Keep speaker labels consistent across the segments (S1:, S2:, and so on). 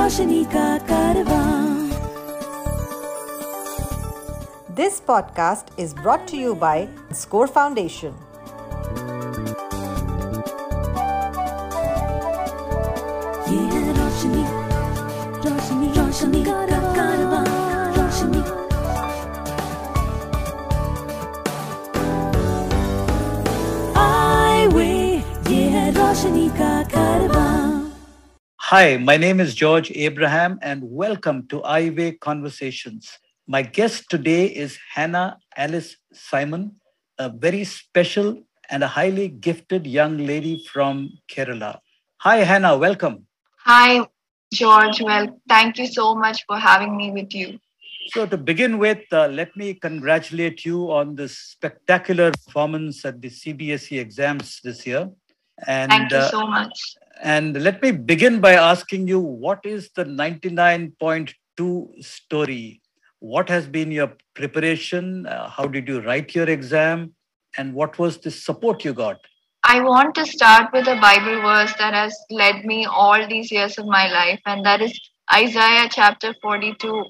S1: रोशनी का कारवां
S2: This podcast is brought to you by Score Foundation.
S3: Hi, my name is George Abraham, and welcome to Eyeway Conversations. My guest today is Hannah Alice Simon, a very special and a highly gifted young lady from Kerala. Hi, Hannah, welcome.
S4: Hi, George. Well, thank you so much for having me with you.
S3: So, to begin with, uh, let me congratulate you on this spectacular performance at the CBSE exams this year. And
S4: Thank you
S3: uh,
S4: so much.
S3: And let me begin by asking you what is the 99.2 story? What has been your preparation? Uh, how did you write your exam? And what was the support you got?
S4: I want to start with a Bible verse that has led me all these years of my life, and that is Isaiah chapter 42,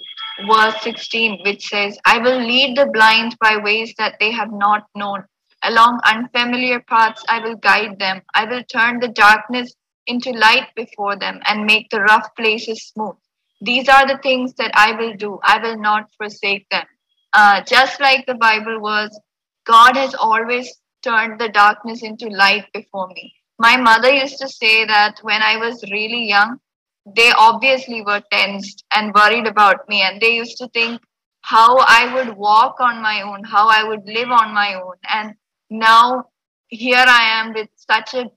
S4: verse 16, which says, I will lead the blind by ways that they have not known. Along unfamiliar paths, I will guide them. I will turn the darkness into light before them and make the rough places smooth. These are the things that I will do. I will not forsake them. Uh, just like the Bible was, God has always turned the darkness into light before me. My mother used to say that when I was really young, they obviously were tensed and worried about me, and they used to think how I would walk on my own, how I would live on my own. And now here I am with such a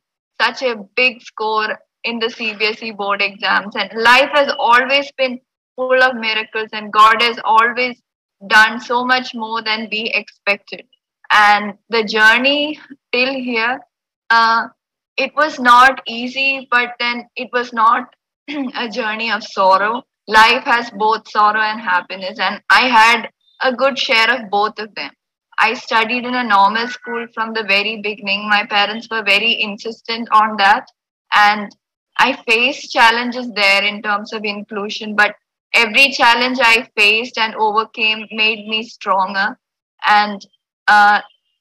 S4: such a big score in the CBSE board exams, and life has always been full of miracles, and God has always done so much more than we expected. And the journey till here, uh, it was not easy, but then it was not a journey of sorrow. Life has both sorrow and happiness, and I had a good share of both of them. I studied in a normal school from the very beginning. My parents were very insistent on that, and I faced challenges there in terms of inclusion, but every challenge I faced and overcame made me stronger. And uh,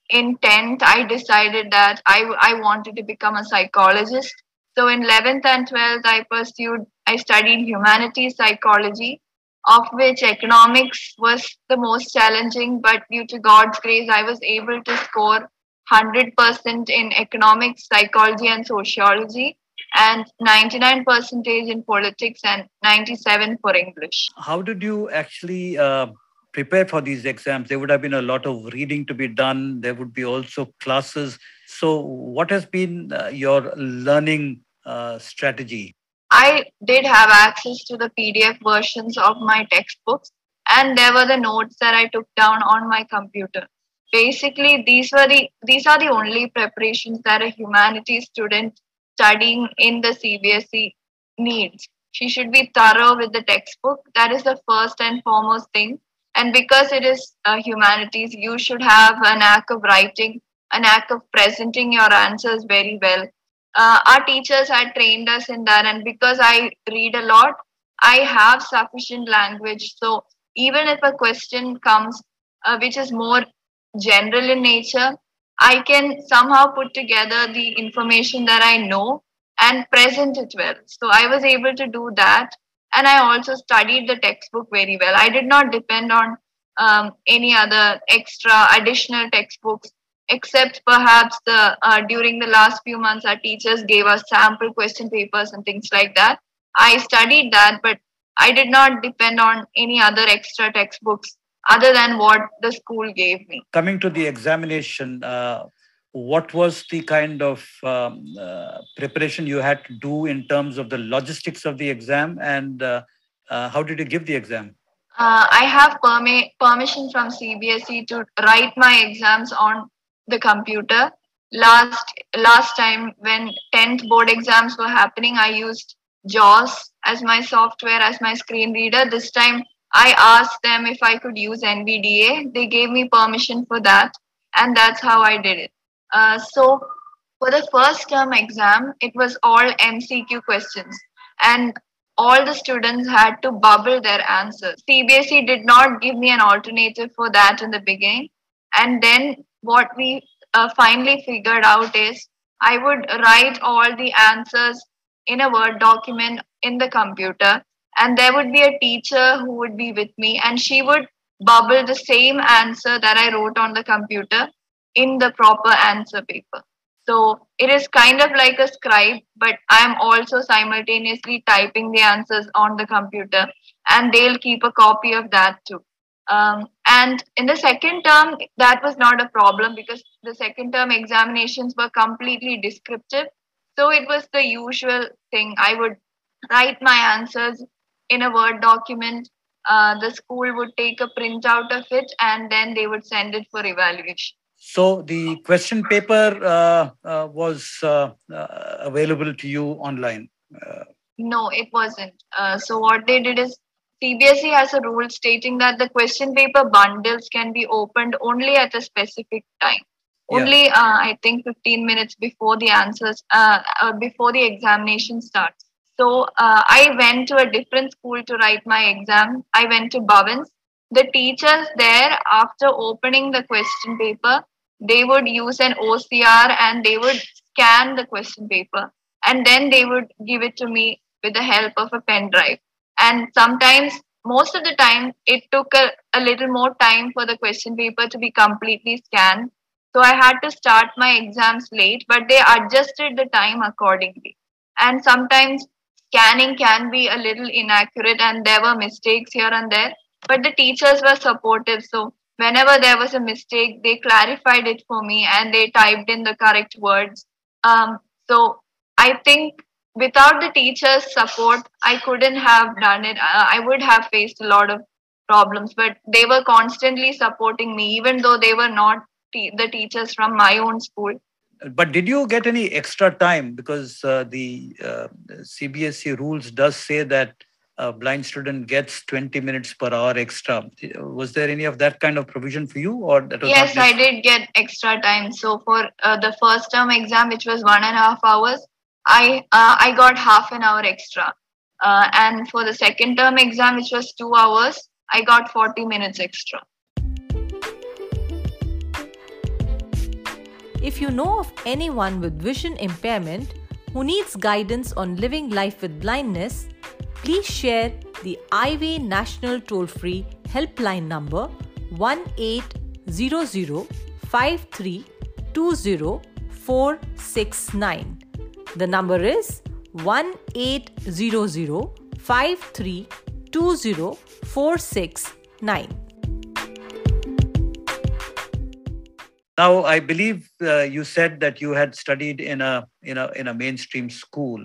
S4: in 10th, I decided that I, I wanted to become a psychologist. So in 11th and 12th, I pursued, I studied humanities psychology, of which economics was the most challenging. But due to God's grace, I was able to score 100% in economics, psychology, and sociology, and 99 percentage in politics and 97 for English.
S3: How did you actually uh, prepare for these exams? There would have been a lot of reading to be done, there would be also classes. So, what has been uh, your learning uh, strategy?
S4: I did have access to the PDF versions of my textbooks, and there were the notes that I took down on my computer. Basically, these were the these are the only preparations that a humanities student studying in the CBSE needs. She should be thorough with the textbook. That is the first and foremost thing. And because it is uh, humanities, you should have a knack of writing, a knack of presenting your answers very well. Uh, our teachers had trained us in that, and because I read a lot, I have sufficient language. So even if a question comes uh, which is more general in nature, I can somehow put together the information that I know and present it well. So I was able to do that. And I also studied the textbook very well. I did not depend on um, any other extra additional textbooks, except perhaps the uh, during the last few months, our teachers gave us sample question papers and things like that. I studied that, but I did not depend on any other extra textbooks other than what the school gave me.
S3: Coming to the examination, uh, what was the kind of um, uh, preparation you had to do in terms of the logistics of the exam and uh, uh, how did you give the exam?
S4: Uh, I have permi- permission from CBSE to write my exams on the computer. Last last time when 10th board exams were happening, I used JAWS as my software as my screen reader. This time I asked them if I could use NVDA. They gave me permission for that, and that's how I did it. Uh, so for the first term exam, it was all MCQ questions, and all the students had to bubble their answers. CBSE did not give me an alternative for that in the beginning. And then what we uh, finally figured out is I would write all the answers in a Word document in the computer, and there would be a teacher who would be with me, and she would bubble the same answer that I wrote on the computer in the proper answer paper. So it is kind of like a scribe, but I'm also simultaneously typing the answers on the computer, and they'll keep a copy of that too. Um, and in the second term, that was not a problem because the second term examinations were completely descriptive. So it was the usual thing. I would write my answers in a Word document. Uh, the school would take a printout of it and then they would send it for evaluation.
S3: So the question paper uh, uh, was uh, uh, available to you online. Uh,
S4: no, it wasn't. so what they did is CBSE has a rule stating that the question paper bundles can be opened only at a specific time. Yeah. Only, uh, I think, 15 minutes before the answers, uh, uh, before the examination starts. So I went to a different school to write my exam. I went to Bhavans the teachers there after opening the question paper they would use an OCR and they would scan the question paper and then they would give it to me with the help of a pen drive. And sometimes, most of the time, it took a, a little more time for the question paper to be completely scanned. So I had to start my exams late, but they adjusted the time accordingly. And sometimes scanning can be a little inaccurate and there were mistakes here and there, but the teachers were supportive. So whenever there was a mistake they clarified it for me and they typed in the correct words um, so i think without the teachers support i couldn't have done it i would have faced a lot of problems but they were constantly supporting me even though they were not the teachers from my own school
S3: but did you get any extra time because uh, the uh, cbse rules does say that a blind student gets 20 minutes per hour extra. Was there any of that kind of provision for you, or that
S4: was yes, I did get extra time. So for uh, the first term exam, which was one and a half hours, I uh, I got half an hour extra, uh, and for the second term exam, which was two hours, I got 40 minutes extra.
S2: If you know of anyone with vision impairment who needs guidance on living life with blindness please share the Eyeway National Toll Free helpline number 1800 The number is 1800
S3: Now, I believe uh, you said that you had studied in a in a in a mainstream school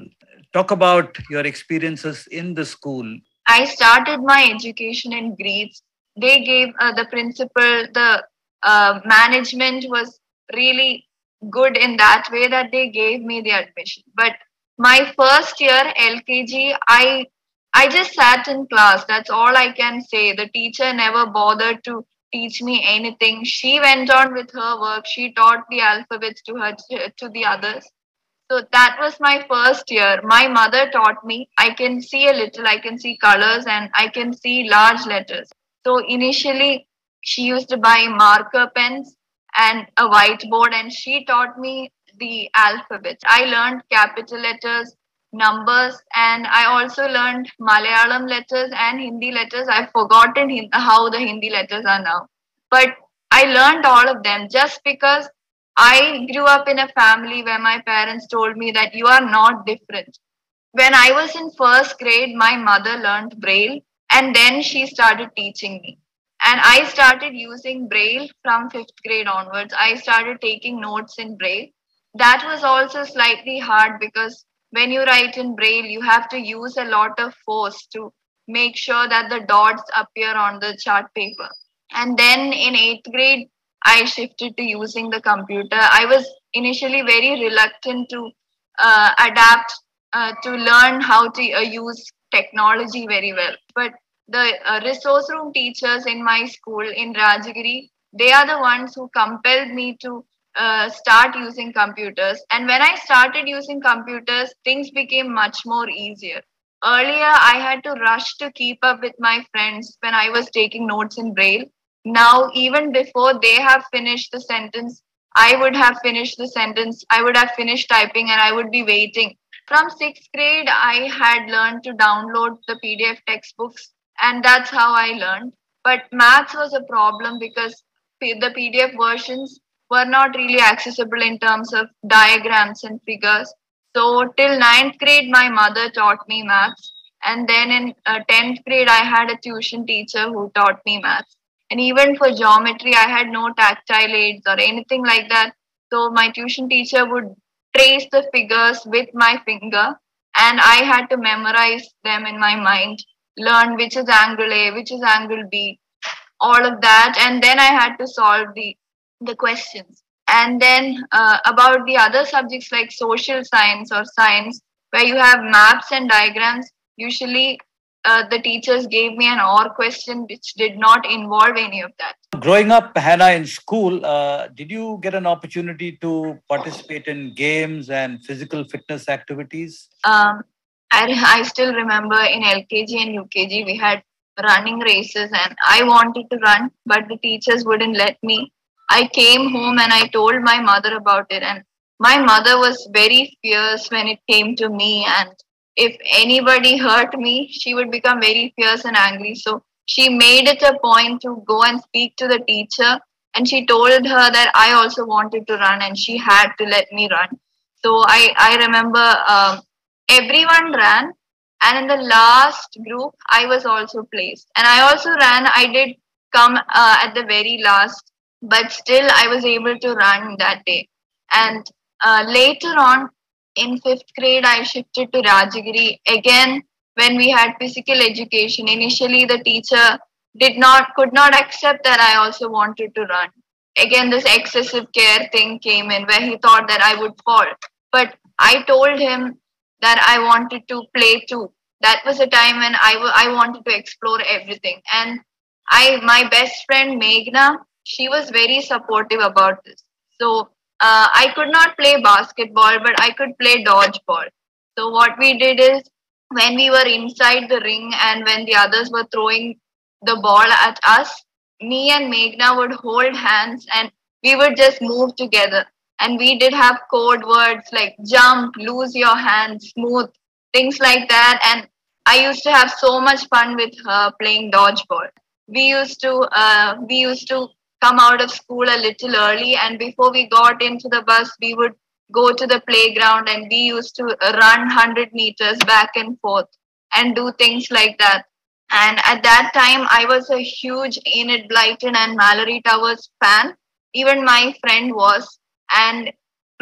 S3: talk about your experiences in the school.
S4: I started my education in Greece. They gave uh, the principal, the uh, management was really good in that way that they gave me the admission. But my first year LKG, I I just sat in class. That's all I can say. The teacher never bothered to teach me anything. She went on with her work. She taught the alphabets to her to the others. So that was my first year. My mother taught me I can see a little, I can see colors, and I can see large letters. So initially, she used to buy marker pens and a whiteboard, and she taught me the alphabet. I learned capital letters, numbers, and I also learned Malayalam letters and Hindi letters. I've forgotten how the Hindi letters are now. But I learned all of them just because I grew up in a family where my parents told me that you are not different. When I was in first grade, my mother learned Braille and then she started teaching me. And I started using Braille from fifth grade onwards. I started taking notes in Braille. That was also slightly hard because when you write in Braille, you have to use a lot of force to make sure that the dots appear on the chart paper. And then in eighth grade, I shifted to using the computer. I was initially very reluctant to uh, adapt uh, to learn how to uh, use technology very well. But the uh, resource room teachers in my school in Rajagiri, they are the ones who compelled me to uh, start using computers. And when I started using computers, things became much more easier. Earlier, I had to rush to keep up with my friends when I was taking notes in Braille. Now, even before they have finished the sentence, I would have finished the sentence, I would have finished typing, and I would be waiting. From sixth grade, I had learned to download the PDF textbooks, and that's how I learned. But maths was a problem because the PDF versions were not really accessible in terms of diagrams and figures. So till ninth grade, my mother taught me maths. And then in uh, 10th grade, I had a tuition teacher who taught me maths. And even for geometry, I had no tactile aids or anything like that. So my tuition teacher would trace the figures with my finger, and I had to memorize them in my mind, learn which is angle A, which is angle B, all of that. And then I had to solve the, the questions. And then uh, about the other subjects like social science or science where you have maps and diagrams usually uh, the teachers gave me an or question which did not involve any of that.
S3: Growing up hannah in school uh, did you get an opportunity to participate in games and physical fitness activities?
S4: Um, I, I still remember in lkg and ukg we had running races and i wanted to run but the teachers wouldn't let me I came home and I told my mother about it. And my mother was very fierce when it came to me. And if anybody hurt me, she would become very fierce and angry. So she made it a point to go and speak to the teacher. And she told her that I also wanted to run and she had to let me run. So I, I remember um, everyone ran. And in the last group, I was also placed. And I also ran. I did come uh, at the very last but still I was able to run that day. And uh, later on in fifth grade, I shifted to Rajagiri again when we had physical education. Initially, the teacher did not could not accept that I also wanted to run. Again, this excessive care thing came in where he thought that I would fall. But I told him that I wanted to play too. That was a time when I, w- I wanted to explore everything. And I, my best friend Meghna, she was very supportive about this. So uh, I could not play basketball, but I could play dodgeball. So what we did is when we were inside the ring and when the others were throwing the ball at us, me and Meghna would hold hands and we would just move together. And we did have code words like jump, lose your hand, smooth, things like that. And I used to have so much fun with her playing dodgeball. We used to uh, we used to come out of school a little early and before we got into the bus we would go to the playground and we used to run 100 meters back and forth and do things like that and at that time i was a huge enid blyton and malory towers fan even my friend was and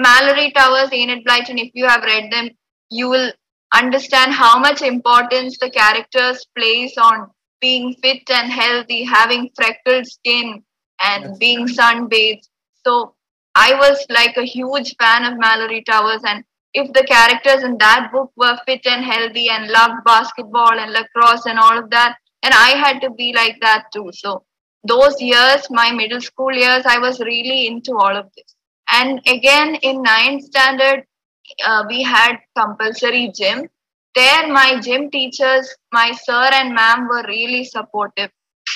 S4: malory towers enid blyton if you have read them you will understand how much importance the characters place on being fit and healthy having freckled skin and being sunbathed. So I was like a huge fan of Malory Towers. And if the characters in that book were fit and healthy and loved basketball and lacrosse and all of that, and I had to be like that too. So those years, my middle school years, I was really into all of this. And again, in ninth standard, uh, we had compulsory gym. There, my gym teachers, my sir and ma'am were really supportive.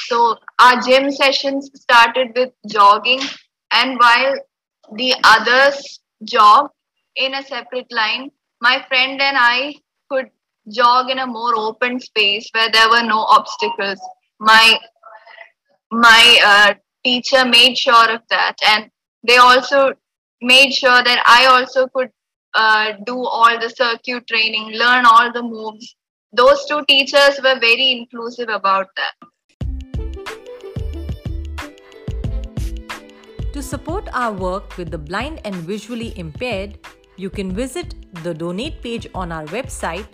S4: So our gym sessions started with jogging, and while the others jog in a separate line, my friend and I could jog in a more open space where there were no obstacles. My my uh, teacher made sure of that, and they also made sure that I also could uh, do all the circuit training, learn all the moves. Those two teachers were very inclusive about that.
S2: To support our work with the blind and visually impaired, you can visit the donate page on our website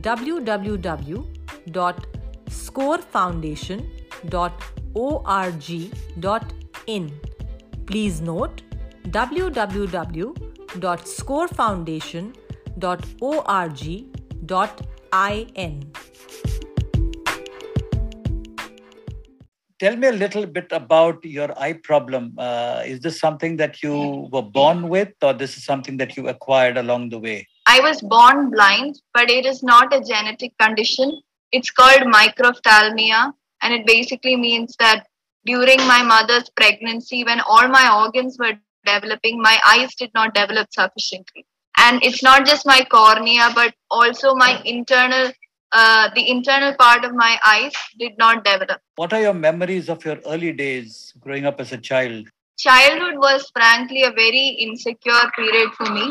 S2: www.scorefoundation.org.in. Please note www.scorefoundation.org.in.
S3: tell me a little bit about your eye problem. Uh, is this something that you were born with, or this is something that you acquired along the way?
S4: I was born blind, but it is not a genetic condition. It's called microphthalmia, and it basically means that during my mother's pregnancy, when all my organs were developing, my eyes did not develop sufficiently. And it's not just my cornea, but also my internal, uh, the internal part of my eyes did not develop.
S3: What are your memories of your early days growing up as a child?
S4: Childhood was frankly a very insecure period for me.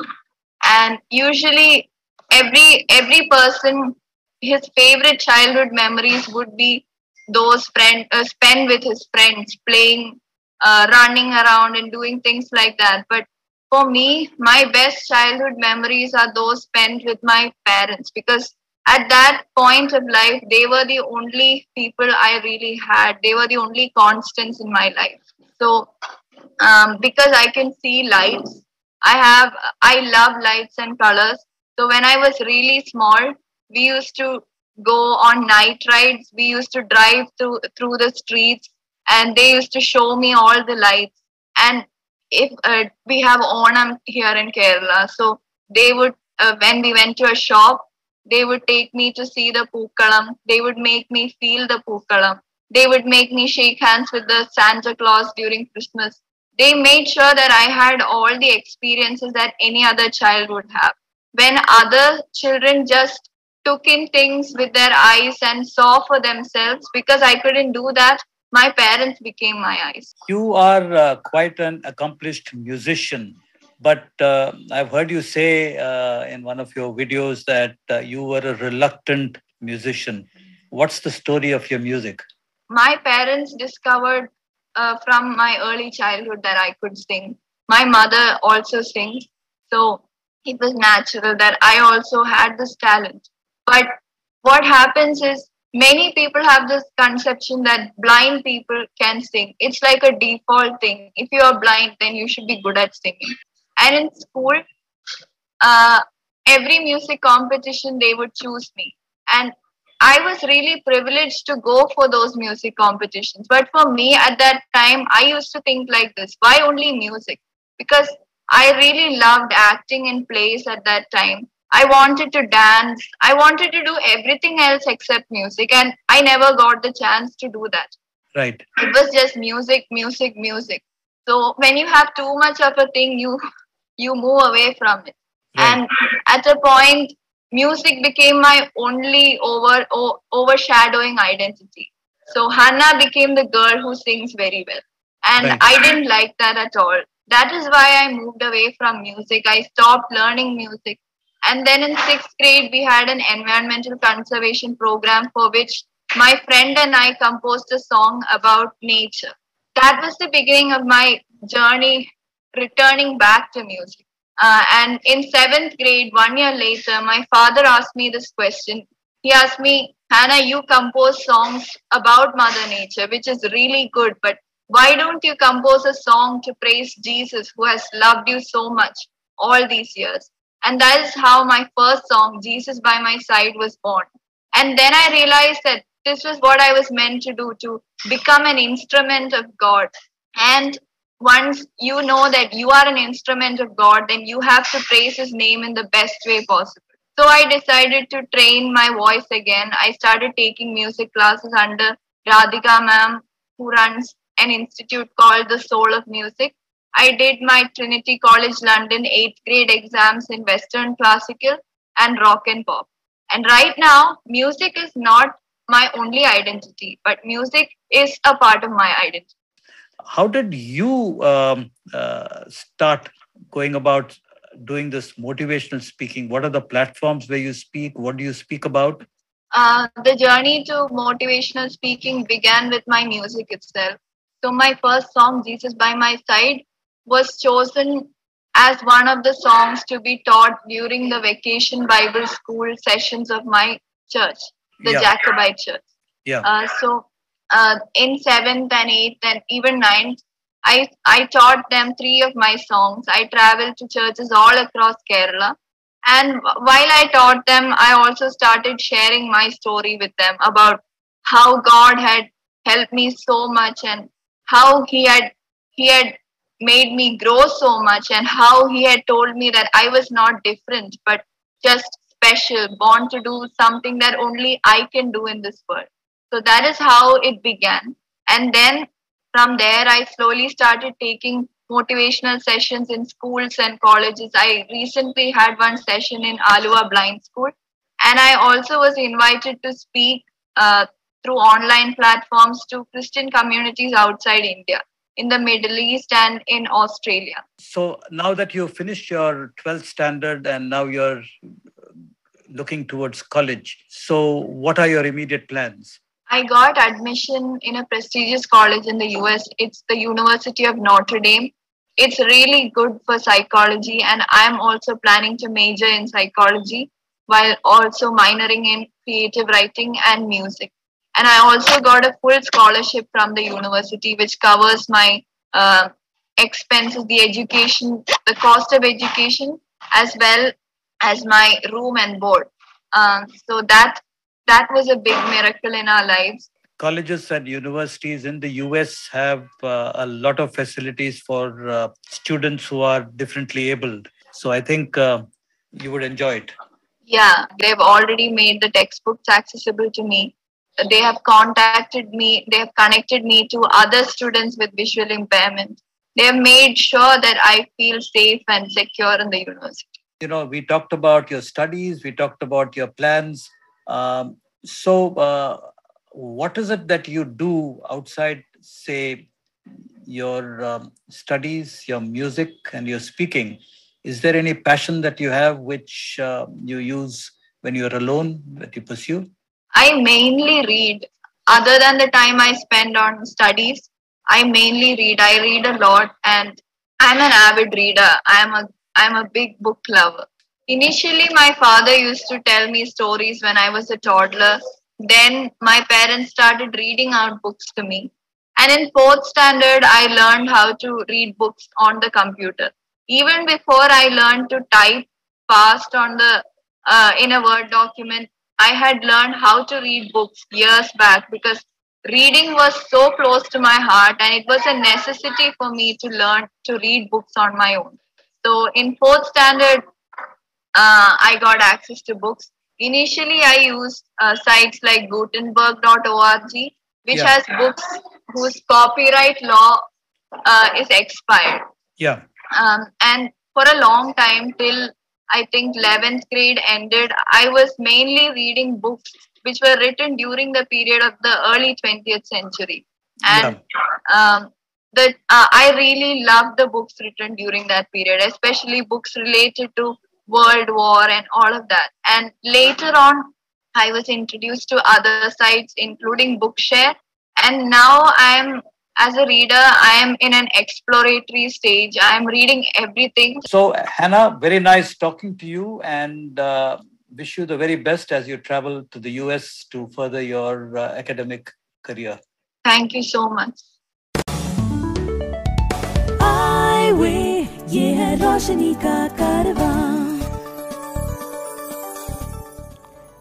S4: And usually every every person his favorite childhood memories would be those friend uh, spend with his friends playing uh, running around and doing things like that. But for me my best childhood memories are those spent with my parents because at that point of life they were the only people i really had. They were the only constants in my life. So um, because i can see lights i have i love lights and colors. So when i was really small we used to go on night rides. We used to drive through through the streets, and they used to show me all the lights. And if uh, we have Onam here in Kerala, so they would uh, when we went to a shop, they would take me to see the pookalam. They would make me feel the pookalam. They would make me shake hands with the Santa Claus during Christmas. They made sure that I had all the experiences that any other child would have. When other children just took in things with their eyes and saw for themselves because I couldn't do that. My parents became my eyes.
S3: You are uh, quite an accomplished musician, but uh, I've heard you say uh, in one of your videos that uh, you were a reluctant musician. What's the story of your music?
S4: My parents discovered uh, from my early childhood that I could sing. My mother also sings, so it was natural that I also had this talent. But what happens is many people have this conception that blind people can sing. It's like a default thing. If you are blind, then you should be good at singing. And in school, uh, every music competition, they would choose me. And I was really privileged to go for those music competitions. But for me at that time, I used to think like this why only music? Because I really loved acting in plays at that time. I wanted to dance. I wanted to do everything else except music, and I never got the chance to do that.
S3: Right.
S4: It was just music, music, music. So when you have too much of a thing, you you move away from it. Right. And at a point, music became my only over o- overshadowing identity. So Hannah became the girl who sings very well, and right. I didn't like that at all. That is why I moved away from music. I stopped learning music and then in sixth grade, we had an environmental conservation program for which my friend and I composed a song about nature. That was the beginning of my journey returning back to music. Uh, and in seventh grade, one year later, my father asked me this question. He asked me, Hannah, you compose songs about Mother Nature, which is really good, but why don't you compose a song to praise Jesus who has loved you so much all these years? And that is how my first song, Jesus by My Side, was born. And then I realized that this was what I was meant to do to become an instrument of God. And once you know that you are an instrument of God, then you have to praise His name in the best way possible. So I decided to train my voice again. I started taking music classes under Radhika ma'am, who runs an institute called the Soul of Music. I did my Trinity College London 8th grade exams in Western classical and rock and pop. And right now, music is not my only identity, but music is a part of my identity.
S3: How did you um, uh, start going about doing this motivational speaking? What are the platforms where you speak? What do you speak about?
S4: Uh, the journey to motivational speaking began with my music itself. So, my first song, Jesus by My Side, was chosen as one of the songs to be taught during the vacation Bible school sessions of my church, the yeah. Jacobite Church.
S3: Yeah.
S4: Uh, so uh, in seventh and eighth and even ninth, I I taught them three of my songs. I traveled to churches all across Kerala, and while I taught them, I also started sharing my story with them about how God had helped me so much and how He had He had made me grow so much and how he had told me that I was not different, but just special, born to do something that only I can do in this world. So that is how it began. And then from there, I slowly started taking motivational sessions in schools and colleges. I recently had one session in Aluva Blind School. And I also was invited to speak uh, through online platforms to Christian communities outside India, in the Middle East and in Australia.
S3: So now that you've finished your 12th standard and now you're looking towards college, so what are your immediate plans?
S4: I got admission in a prestigious college in the US. It's the University of Notre Dame. It's really good for psychology, and I'm also planning to major in psychology while also minoring in creative writing and music. And I also got a full scholarship from the university, which covers my uh, expenses, the education, the cost of education, as well as my room and board. Um, so that that was a big miracle in our lives.
S3: Colleges and universities in the US have uh, a lot of facilities for uh, students who are differently abled. So I think uh, you would enjoy it.
S4: Yeah, they've already made the textbooks accessible to me. They have contacted me, they have connected me to other students with visual impairment. They have made sure that I feel safe and secure in the university.
S3: You know, we talked about your studies, we talked about your plans. Um, so, uh, what is it that you do outside, say, your um, studies, your music, and your speaking? Is there any passion that you have which uh, you use when you're alone that you pursue?
S4: I mainly read. Other than the time I spend on studies, I mainly read. I read a lot, and I'm an avid reader. I'm a I'm a big book lover. Initially, my father used to tell me stories when I was a toddler. Then my parents started reading out books to me. And in fourth standard, I learned how to read books on the computer even before I learned to type fast on the uh, in a Word document, I had learned how to read books years back because reading was so close to my heart and it was a necessity for me to learn to read books on my own. So in fourth standard, uh, I got access to books. Initially, I used uh, sites like Gutenberg.org, which yeah. has books whose copyright law uh, is expired.
S3: Yeah.
S4: Um, and for a long time, till I think 11th grade ended, I was mainly reading books which were written during the period of the early 20th century. And yeah. um, the, uh, I really loved the books written during that period, especially books related to World War and all of that. And later on, I was introduced to other sites, including Bookshare. And now I'm as a reader, I am in an exploratory stage. I am reading everything.
S3: So, Hannah, very nice talking to you and uh, wish you the very best as you travel to the US to further your uh, academic career.
S4: Thank you so much.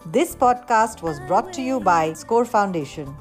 S2: This podcast was brought to you by Score Foundation.